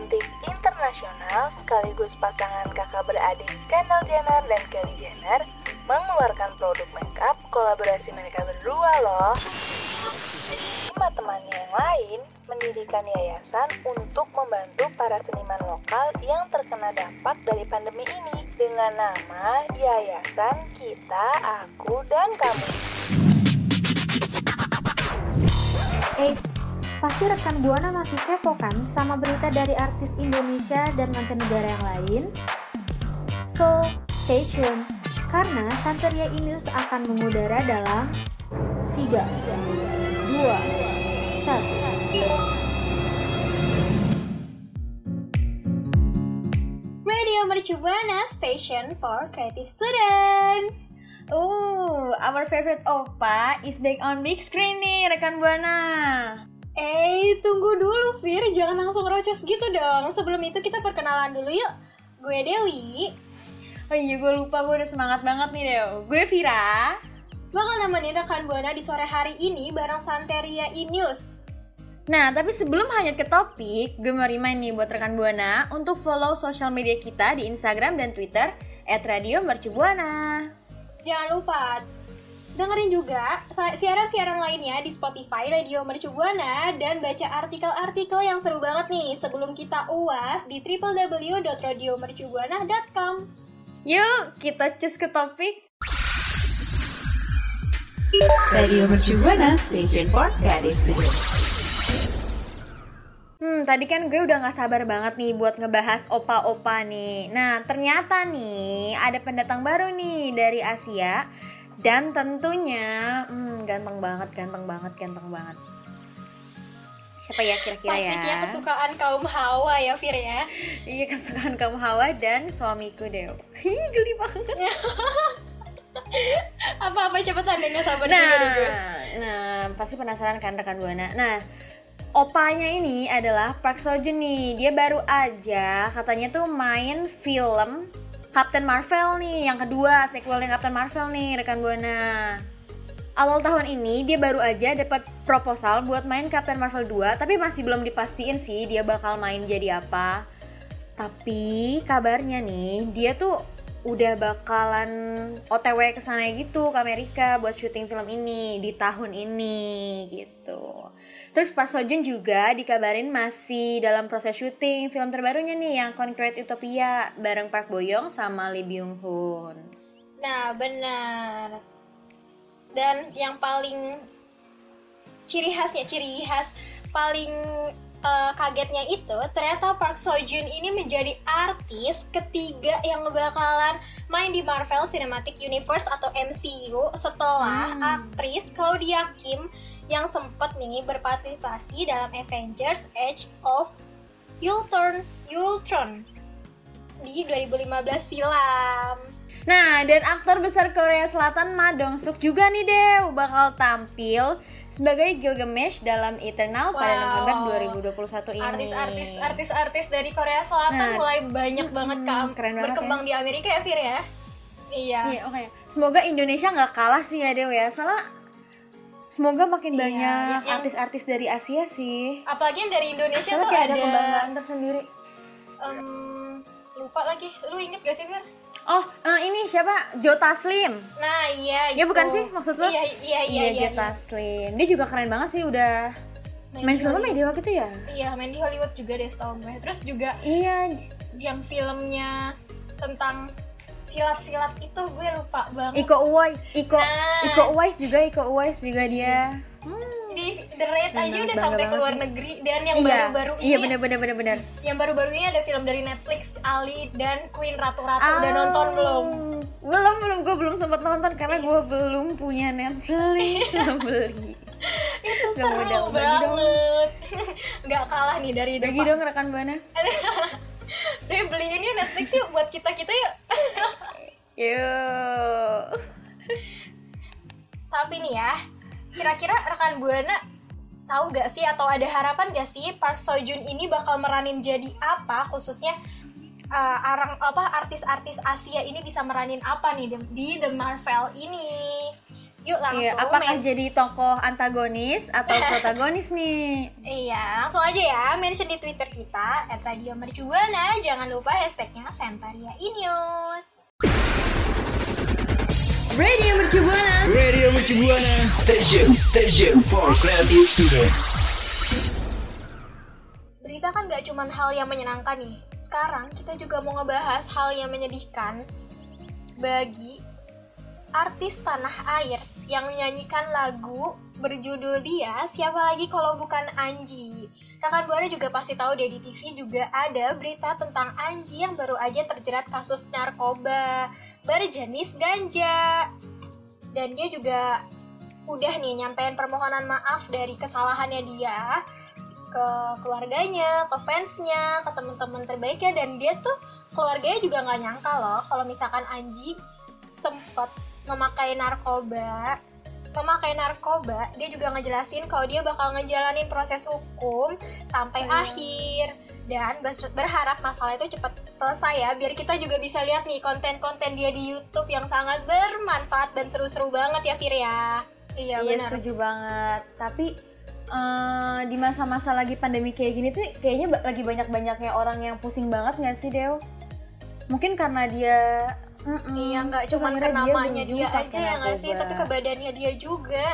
cantik internasional sekaligus pasangan kakak beradik Kendall Jenner dan Kylie Jenner mengeluarkan produk makeup kolaborasi mereka berdua loh. Lima temannya yang lain mendirikan yayasan untuk membantu para seniman lokal yang terkena dampak dari pandemi ini dengan nama Yayasan Kita, Aku, dan Kamu. Eits, pasti rekan Buana masih kepo kan sama berita dari artis Indonesia dan mancanegara yang lain? So, stay tune, karena Santeria News akan mengudara dalam 3, 2, 1. Radio Mercu Buana Station for Creative Student. Oh, our favorite Opa is back on big screen nih, rekan Buana. Eh, tunggu dulu, Fir. Jangan langsung rocos gitu dong. Sebelum itu kita perkenalan dulu yuk. Gue Dewi, Oh iya, gue lupa, gue udah semangat banget nih, Deo. Gue Vira. bakal nemenin rekan Buana di sore hari ini bareng Santeria E-News. Nah, tapi sebelum hanyut ke topik, gue mau remind nih buat rekan Buana untuk follow sosial media kita di Instagram dan Twitter @radiomercubuana. Jangan lupa dengerin juga siaran-siaran lainnya di Spotify Radio Mercu Buana dan baca artikel-artikel yang seru banget nih sebelum kita uas di www.radiomercubuana.com. Yuk, kita cus ke topik. Radio Mercu Buana Station for Creative. Hmm, tadi kan gue udah gak sabar banget nih buat ngebahas opa-opa nih. Nah, ternyata nih ada pendatang baru nih dari Asia dan tentunya hmm, ganteng banget, ganteng banget, ganteng banget. Siapa ya kira-kira ya? Pastinya kesukaan kaum Hawa ya, Fir ya. Iya kesukaan kamu Hawa dan suamiku Deo. Hi, geli banget. Apa-apa cepetan juga deh gue. Nah, nah pasti penasaran kan rekan buana. Nah, opanya ini adalah Park Seo Joon nih. Dia baru aja katanya tuh main film Captain Marvel nih, yang kedua sequelnya Captain Marvel nih rekan buana. Awal tahun ini dia baru aja dapat proposal buat main Captain Marvel 2, tapi masih belum dipastiin sih dia bakal main jadi apa. Tapi kabarnya nih, dia tuh udah bakalan OTW ke sana gitu ke Amerika buat syuting film ini di tahun ini gitu. Terus Park Seo Joon juga dikabarin masih dalam proses syuting film terbarunya nih yang Concrete Utopia bareng Park Bo Young sama Lee Byung Hun. Nah, benar. Dan yang paling ciri khas ya, ciri khas paling eh, kagetnya itu ternyata Park Seo Joon ini menjadi artis ketiga yang bakalan main di Marvel Cinematic Universe atau MCU setelah aktris Claudia Kim yang sempat nih berpartisipasi dalam Avengers Age of Ultron Ultron di 2015 silam. Nah, dan aktor besar Korea Selatan Ma Dong Suk juga nih Dew bakal tampil sebagai Gilgamesh dalam Eternal pada Wow. November 2021 ini. artis-artis artis-artis dari Korea Selatan Nah, mulai banyak banget mm, ke keren banget berkembang di Amerika ya Fir ya iya Iya, oke. Semoga Indonesia nggak kalah sih ya Dew ya. Soalnya semoga makin Iya, banyak yang- yang- artis-artis dari Asia sih. apalagi yang dari Indonesia Soalnya tuh kayak ada ada, kebanggaan tersendiri. em, lupa lagi lu inget gak sih Fir? Oh, eh, ini siapa? Jota Slim. nah iya Ya itu. bukan sih maksud lu? iya iya iya iya, Jota iya. Slim. Dia juga keren banget sih udah main di filmnya Hollywood. media waktu itu ya. iya main di Hollywood juga deh setahun gue terus juga Iya, yang filmnya tentang silat-silat itu gue lupa banget Iko Uwais, Iko Nah. Iko Uwais juga Iko Uwais juga dia. Di The Raid aja udah sampai ke luar negeri dan yang iya, baru-baru iya ini bener bener bener bener. yang baru-baru ini ada film dari Netflix Ali dan Queen Ratu-Ratu udah Ah. nonton belum? Belum belum gue belum sempat nonton karena gue belum punya Netflix belum beli. Itu Gak seru mudah, dong. banget. Nggak kalah nih dari Bagi dong rekan buana. Deh beliin yuk Netflix yuk buat kita kita yuk. Yuk. Tapi nih ya, kira-kira rekan buana tahu gak sih atau ada harapan gak sih Park Seo Joon ini bakal meranin jadi apa khususnya uh, arang apa artis-artis Asia ini bisa meranin apa nih di, di The Marvel ini? Yuk langsung Iya, apakah mention- jadi tokoh antagonis atau protagonis nih? Iya, langsung aja ya mention di Twitter kita @radiomercubuana. Jangan lupa hashtagnya Sentaria Inews. Radio Mercubuana. Radio Mercubuana Station Station for Creative Student Berita kan gak cuman hal yang menyenangkan nih. Sekarang kita juga mau ngebahas hal yang menyedihkan bagi artis tanah air yang menyanyikan lagu berjudul dia siapa lagi kalau bukan Anji. Rekan Buana juga pasti tahu deh di TV juga ada berita tentang Anji yang baru aja terjerat kasus narkoba berjenis ganja. Dan dia juga udah nih nyampein permohonan maaf dari kesalahannya dia ke keluarganya, ke fansnya, ke teman-teman terbaiknya. Dan dia tuh keluarganya juga nggak nyangka loh kalau misalkan Anji sempat memakai narkoba. Memakai narkoba dia juga ngejelasin kalau dia bakal ngejalanin proses hukum sampai akhir dan ber- berharap masalah itu cepat selesai ya biar kita juga bisa lihat nih konten-konten dia di YouTube yang sangat bermanfaat dan seru-seru banget ya Fir ya iya Iya benar setuju banget. Tapi eh, di masa-masa lagi pandemi kayak gini tuh kayaknya ba- lagi banyak-banyaknya orang yang pusing banget nggak sih Del? Mungkin karena dia Mm-mm. Iya nggak cuma ke namanya dia pakai aja ya nggak sih, tapi ke badannya dia juga.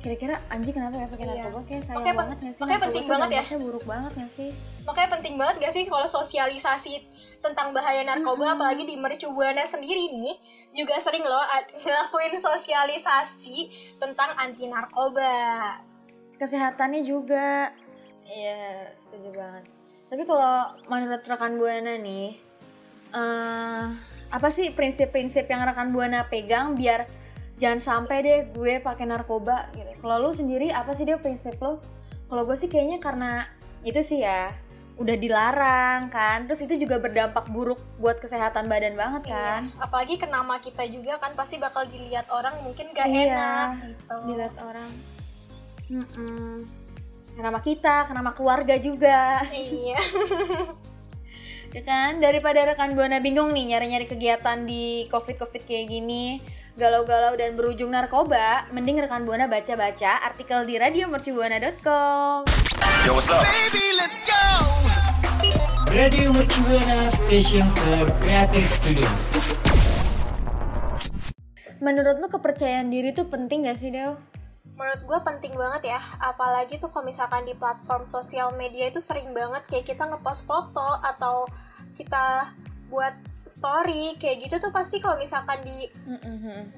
Kira-kira Anji kenapa ya pakai Iya. narkoba? Kayak sayang Makanya banget nggak sih? makanya penting banget ya. buruk banget nggak sih? Makanya penting banget gak sih kalau sosialisasi tentang bahaya narkoba, apalagi di Mercubuana sendiri nih, juga sering loh ngelakuin sosialisasi tentang anti narkoba. Kesehatannya juga. Iya, setuju banget. Tapi kalau menurut rekan Buana nih, eh apa sih prinsip-prinsip yang rekan Buana pegang biar jangan sampai deh gue pakai narkoba gitu. Kalau lu sendiri apa sih dia prinsip lo? Kalau gue sih kayaknya karena itu sih ya udah dilarang kan, terus itu juga berdampak buruk buat kesehatan badan banget kan. Iya. Apalagi ke nama kita juga kan pasti bakal dilihat orang mungkin gak Iya. enak gitu. Dilihat orang. Mm-mm. Kenapa kita, kenapa keluarga juga. Iya. ya kan daripada rekan buana bingung nih nyari-nyari kegiatan di covid covid kayak gini galau-galau dan berujung narkoba mending rekan buana baca-baca artikel di radiomercubuana.com Yo what's up? Radio Mercubuana Station for Creative Student menurut lu kepercayaan diri tuh penting gak sih Del? Menurut gue penting banget ya, apalagi tuh kalau misalkan di platform sosial media itu sering banget kayak kita ngepost foto atau kita buat story kayak gitu tuh pasti kalau misalkan di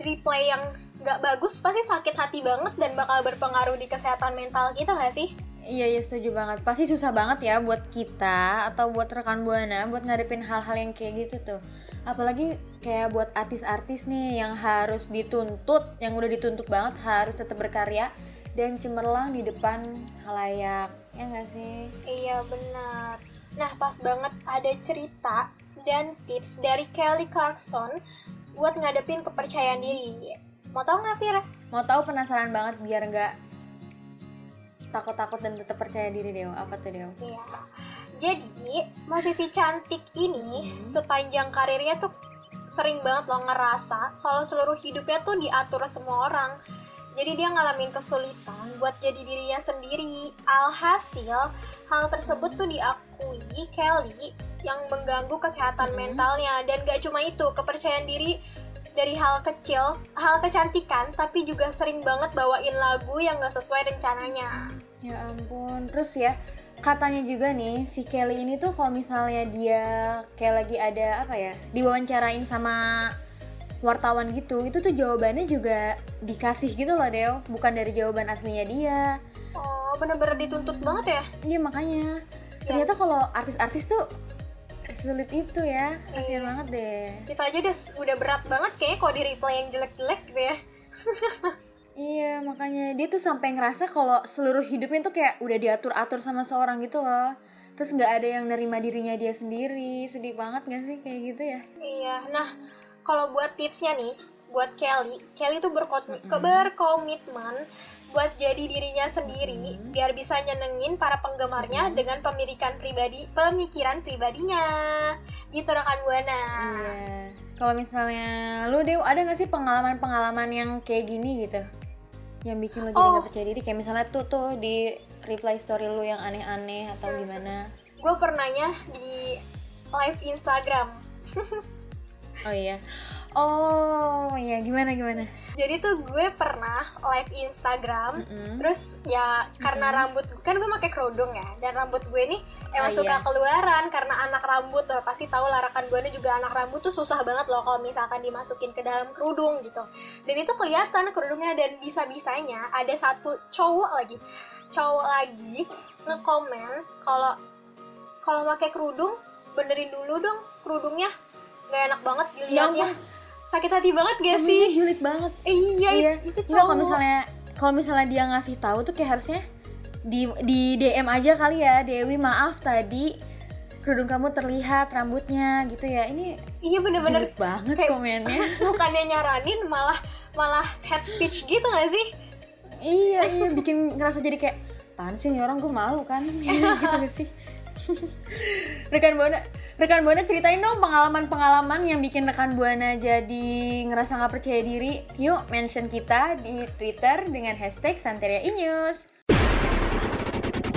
replay yang nggak bagus pasti sakit hati banget dan bakal berpengaruh di kesehatan mental kita nggak sih? Iya, iya setuju banget. Pasti susah banget ya buat kita atau buat rekan Buana buat ngadepin hal-hal yang kayak gitu tuh. Apalagi kayak buat artis-artis nih yang harus dituntut, yang udah dituntut banget harus tetap berkarya dan cemerlang di depan halayak. Ya nggak sih? Iya benar. Nah pas banget ada cerita dan tips dari Kelly Clarkson buat ngadepin kepercayaan diri. Mau tau nggak Fira? Mau tahu penasaran banget biar nggak takut-takut dan tetap percaya diri Dew. Apa tuh Dew? Iya. Jadi, musisi cantik ini sepanjang karirnya tuh sering banget loh ngerasa kalau seluruh hidupnya tuh diatur semua orang. Jadi dia ngalamin kesulitan buat jadi dirinya sendiri. Alhasil, hal tersebut tuh diakui Kelly yang mengganggu kesehatan mentalnya. Dan gak cuma itu, kepercayaan diri dari hal kecil, hal kecantikan, tapi juga sering banget bawain lagu yang gak sesuai rencananya. Ya ampun, terus ya katanya juga nih si Kelly ini tuh kalau misalnya dia kayak lagi ada apa ya diwawancarain sama wartawan gitu, itu tuh jawabannya juga dikasih gitu loh Deo, bukan dari jawaban aslinya dia. Oh, bener-bener dituntut banget ya? Iya makanya ternyata kalau artis-artis tuh sulit itu ya, kasihan Iya. banget deh. kita aja udah udah berat banget kayak kalau di replay yang jelek-jelek gitu ya Iya makanya dia tuh sampai ngerasa kalau seluruh hidupnya tuh kayak udah diatur-atur sama seorang gitu loh. Terus nggak ada yang nerima dirinya dia sendiri, sedih banget gak sih kayak gitu ya? iya nah kalau buat tipsnya nih buat Kelly Kelly tuh berkot- ke- berkomitmen buat jadi dirinya sendiri biar bisa nyenengin para penggemarnya dengan pemilikan pribadi pemikiran pribadinya. Gitu rekan buana. Iya. Kalau misalnya lu Dew ada gak sih pengalaman-pengalaman yang kayak gini gitu? yang bikin lo jadi Oh. nggak percaya diri? Kayak misalnya tuh tuh di reply story lu yang aneh-aneh atau gimana? Gue pernahnya di live Instagram. Oh iya. Oh gimana gimana jadi tuh gue pernah live Instagram Mm-mm. terus ya karena rambut kan gue pakai kerudung ya dan rambut gue nih emang Oh, suka iya. keluaran karena anak rambut tuh pasti tahu larakan gue juga anak rambut tuh susah banget loh kalau misalkan dimasukin ke dalam kerudung gitu dan itu kelihatan kerudungnya dan bisa bisanya ada satu cowok lagi cowok lagi ngekomen kalau kalau pakai kerudung benerin dulu dong kerudungnya nggak enak banget dilihatnya ampun. Sakit hati banget gak Komennya sih? julid banget. Eh, iya, iya. itu Nggak, cowok. kalau misalnya kalau misalnya dia ngasih tahu tuh kayak harusnya di di DM aja kali ya Dewi maaf tadi kerudung kamu terlihat rambutnya gitu ya. Ini iya bener-bener. banget kayak- komennya. bukannya nyaranin malah malah head speech gitu gak sih? Iya iya bikin ngerasa jadi kayak apaan sih orang gue malu kan? Gitu gak sih? Rekan buana rekan buana ceritain dong pengalaman-pengalaman yang bikin rekan buana jadi ngerasa nggak percaya diri. Yuk mention kita di twitter dengan hashtag santeria inews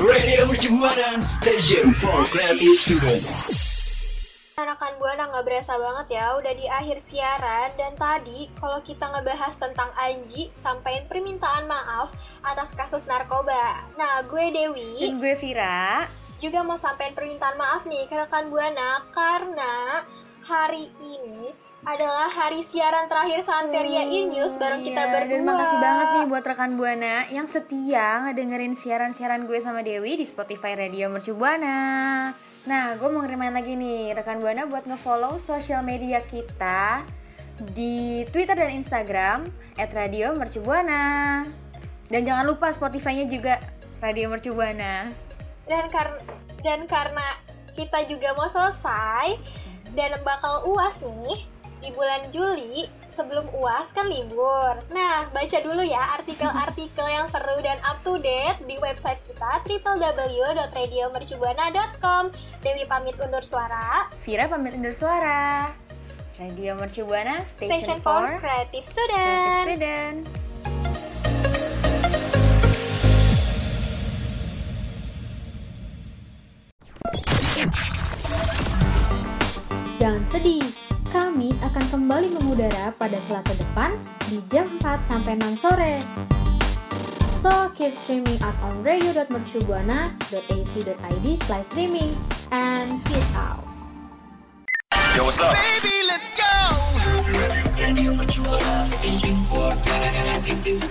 Radio Mercu Buana Station for Creative Student. Rekan Buana nggak berasa banget ya udah di akhir siaran. Dan tadi kalau kita ngebahas tentang Anji sampein permintaan maaf atas kasus narkoba. Nah gue Dewi. Dan gue Vira juga mau sampein permintaan maaf nih ke rekan Buana karena hari ini adalah hari siaran terakhir Santeria In News bareng kita Iya, berdua. Dan makasih banget nih buat rekan Buana yang setia ngedengerin siaran-siaran gue sama Dewi di Spotify Radio Mercu Buana. Nah, gue mau ngirimin lagi nih rekan Buana buat ngefollow sosial media kita di Twitter dan Instagram @radiomercubuana. Dan jangan lupa Spotify-nya juga Radio Mercu Buana. Dan karena dan karena kita juga mau selesai dan bakal uas nih di bulan Juli sebelum uas kan libur. Nah, baca dulu ya artikel-artikel yang seru dan up to date di website kita www.radiomercubuana.com. Dewi pamit undur suara. Vira pamit undur suara. Radio Mercu Buana Station, Station for for Creative Creative Student. Jangan sedih, kami akan kembali mengudara pada Selasa depan di jam 4 sampai 6 sore. So, keep streaming us on radio.mercubuana.ac.id slash streaming and peace out. Yo, what's up? Baby, let's go. Radio Mercu Buana Station for Creative.